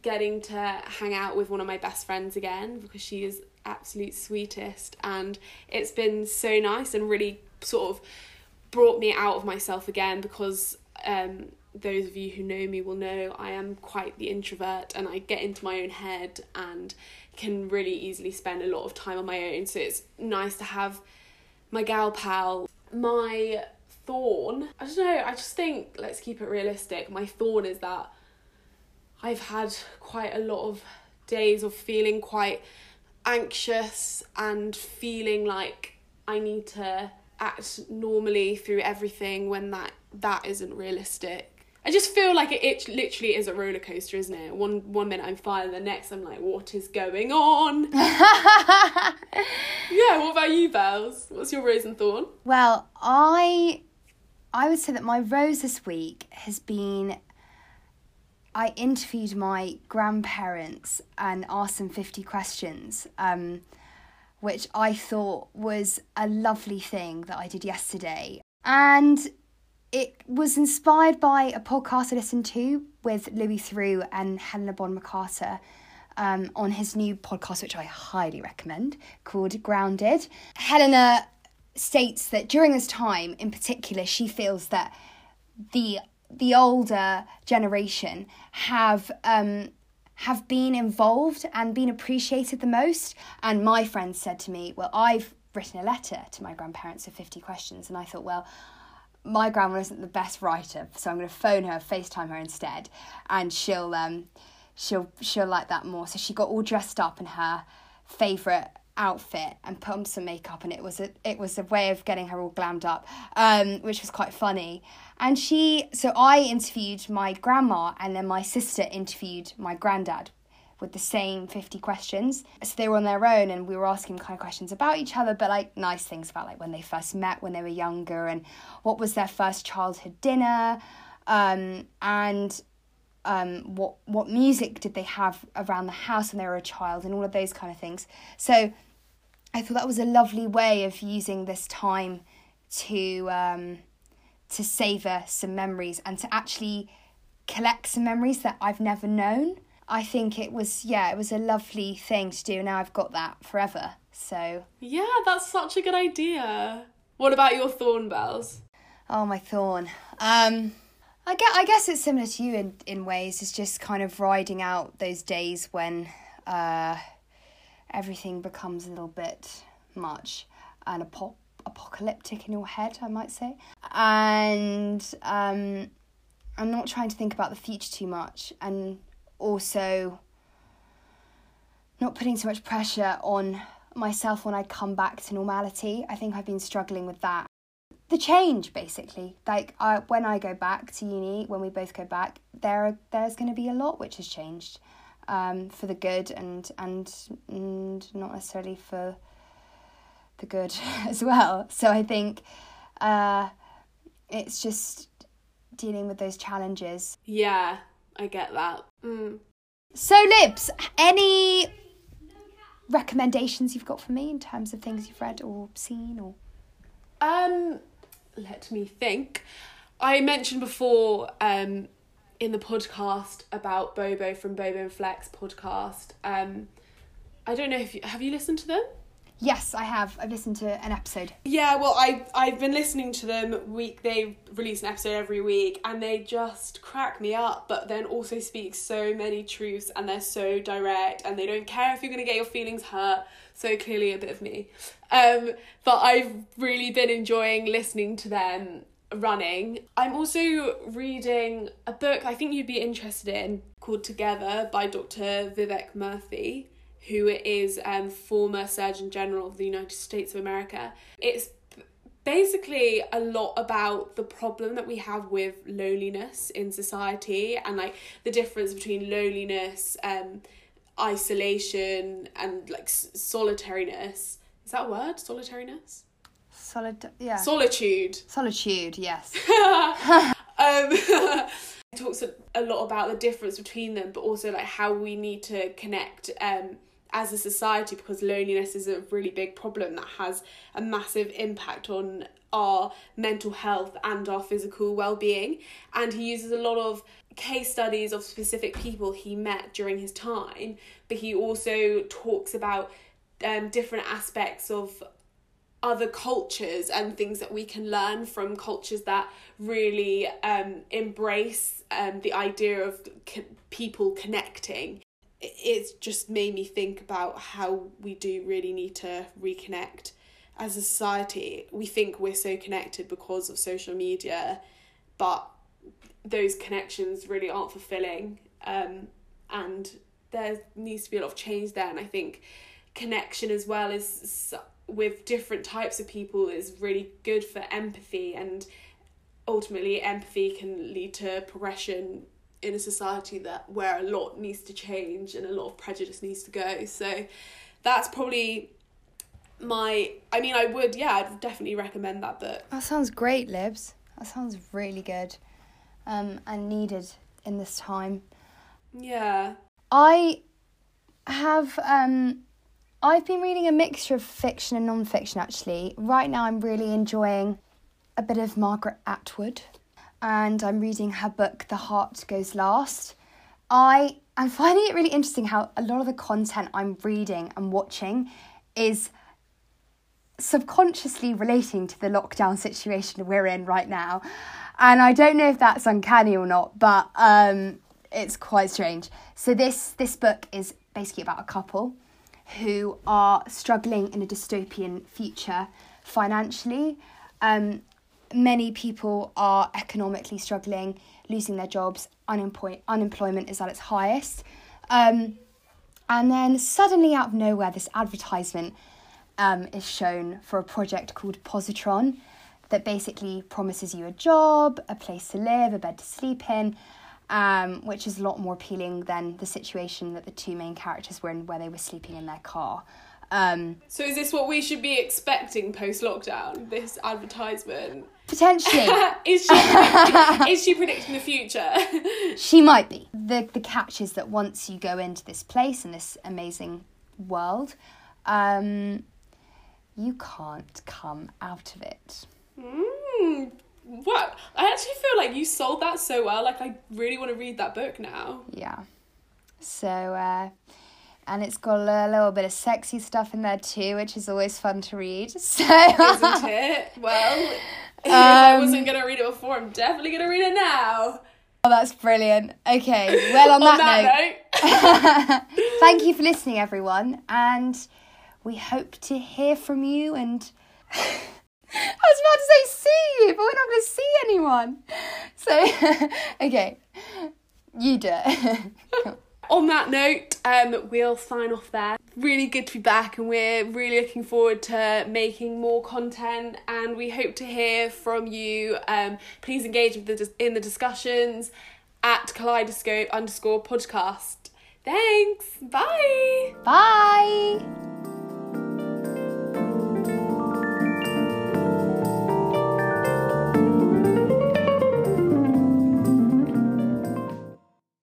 [SPEAKER 2] getting to hang out with one of my best friends again because she is absolute sweetest and it's been so nice and really sort of brought me out of myself again because um those of you who know me will know I am quite the introvert and I get into my own head and can really easily spend a lot of time on my own. So it's nice to have my gal pal. My thorn I don't know I just think let's keep it realistic. My thorn is that I've had quite a lot of days of feeling quite anxious and feeling like I need to act normally through everything when that that isn't realistic. I just feel like it, it literally is a roller coaster, isn't it? One one minute I'm fine, the next I'm like, what is going on? <laughs> yeah, what about you, Bells? What's your rose and thorn?
[SPEAKER 1] Well, I I would say that my rose this week has been I interviewed my grandparents and asked them 50 questions, um, which I thought was a lovely thing that I did yesterday. And it was inspired by a podcast I listened to with Louis Theroux and Helena Bonham Carter um, on his new podcast, which I highly recommend, called Grounded. Helena states that during this time, in particular, she feels that the the older generation have um, have been involved and been appreciated the most. And my friend said to me, "Well, I've written a letter to my grandparents of fifty questions," and I thought, well. My grandma isn't the best writer, so I'm going to phone her, FaceTime her instead, and she'll um, she'll she'll like that more. So she got all dressed up in her favorite outfit and put on some makeup, and it was a it was a way of getting her all glammed up, um, which was quite funny. And she, so I interviewed my grandma, and then my sister interviewed my granddad with the same 50 questions. So they were on their own and we were asking kind of questions about each other, but like nice things about like when they first met, when they were younger, and what was their first childhood dinner. Um, and um, what what music did they have around the house when they were a child, and all of those kind of things. So I thought that was a lovely way of using this time to um, to savor some memories and to actually collect some memories that I've never known. I think it was yeah, it was a lovely thing to do. Now I've got that forever. So
[SPEAKER 2] Yeah, that's such a good idea. What about your thorn bells?
[SPEAKER 1] oh my thorn. Um, I guess I guess it's similar to you in in ways. It's just kind of riding out those days when uh, everything becomes a little bit much and apo- apocalyptic in your head, I might say. And um, I'm not trying to think about the future too much, and also not putting so much pressure on myself when I come back to normality. I think I've been struggling with that. The change, basically. Like I, when I go back to uni, when we both go back, there there's going to be a lot which has changed um, for the good and and and not necessarily for the good <laughs> as well. So I think uh, it's just dealing with those challenges.
[SPEAKER 2] Yeah, I get that. Mm.
[SPEAKER 1] So, Libs, any recommendations you've got for me in terms of things you've read or seen or
[SPEAKER 2] Um, let me think. I mentioned before um, in the podcast about Bobo from Bobo and Flex podcast. Um, I don't know if you have you listened to them.
[SPEAKER 1] Yes, I have. I've listened to an episode.
[SPEAKER 2] Yeah, well, I I've been listening to them week. They release an episode every week, and they just crack me up. But then also speak so many truths, and they're so direct, and they don't care if you're gonna get your feelings hurt. So clearly, a bit of me. Um, but I've really been enjoying listening to them running. I'm also reading a book I think you'd be interested in called Together by Dr. Vivek Murthy who is um, former Surgeon General of the United States of America. It's basically a lot about the problem that we have with loneliness in society and like the difference between loneliness, um, isolation, and like s- solitariness. Is that a word? Solitariness?
[SPEAKER 1] Solid, yeah.
[SPEAKER 2] Solitude.
[SPEAKER 1] Solitude, yes. <laughs>
[SPEAKER 2] um, <laughs> it talks a, a lot about the difference between them, but also like how we need to connect um, as a society because loneliness is a really big problem that has a massive impact on our mental health and our physical well-being and he uses a lot of case studies of specific people he met during his time but he also talks about um, different aspects of other cultures and things that we can learn from cultures that really um, embrace um, the idea of co- people connecting. It- It's just made me think about how we do really need to reconnect as a society. We think we're so connected because of social media, but those connections really aren't fulfilling. Um, and there needs to be a lot of change there. And I think connection as well is with different types of people is really good for empathy and ultimately empathy can lead to progression in a society that where a lot needs to change and a lot of prejudice needs to go so that's probably my i mean i would yeah i'd definitely recommend that book
[SPEAKER 1] That sounds great, Libs. That sounds really good um, and needed in this time.
[SPEAKER 2] yeah
[SPEAKER 1] I have um I've been reading a mixture of fiction and non-fiction actually. Right now I'm really enjoying a bit of Margaret Atwood and I'm reading her book The Heart Goes Last. I am finding it really interesting how a lot of the content I'm reading and watching is subconsciously relating to the lockdown situation we're in right now. And I don't know if that's uncanny or not, but um, it's quite strange. So this this book is basically about a couple who are struggling in a dystopian future financially. Um, many people are economically struggling, losing their jobs. Unemploy- unemployment is at its highest. Um, and then suddenly, out of nowhere, this advertisement um, is shown for a project called Positron that basically promises you a job, a place to live, a bed to sleep in, um, which is a lot more appealing than the situation that the two main characters were in, where they were sleeping in their car. Um,
[SPEAKER 2] So is this what we should be expecting post lockdown? This advertisement.
[SPEAKER 1] potentially, <laughs>
[SPEAKER 2] is she predicting, is she <laughs> predicting the future? <laughs>
[SPEAKER 1] she might be. The the catch is that once you go into this place and this amazing world, um, you can't come out of it.
[SPEAKER 2] mm, wow. I actually feel like you sold that so well. Like I really want to read that book now.
[SPEAKER 1] Yeah. So, uh, and it's got a little bit of sexy stuff in there too, which is always fun to read. <laughs> So,
[SPEAKER 2] Isn't it? Well, if <laughs> I
[SPEAKER 1] Um,
[SPEAKER 2] wasn't gonna read it before, I'm definitely gonna read it now.
[SPEAKER 1] oh, that's brilliant. Okay, well, on, <laughs>
[SPEAKER 2] On
[SPEAKER 1] that,
[SPEAKER 2] that
[SPEAKER 1] note, thank you for listening, everyone, and we hope to hear from you. And I was about to say see you, but we're not going to see anyone. So, okay, you do it.
[SPEAKER 2] On that note, um, we'll sign off there. Really good to be back, and we're really looking forward to making more content. And we hope to hear from you. Um, please engage with the in the discussions at Kaleidoscope underscore podcast. Thanks. Bye.
[SPEAKER 1] Bye.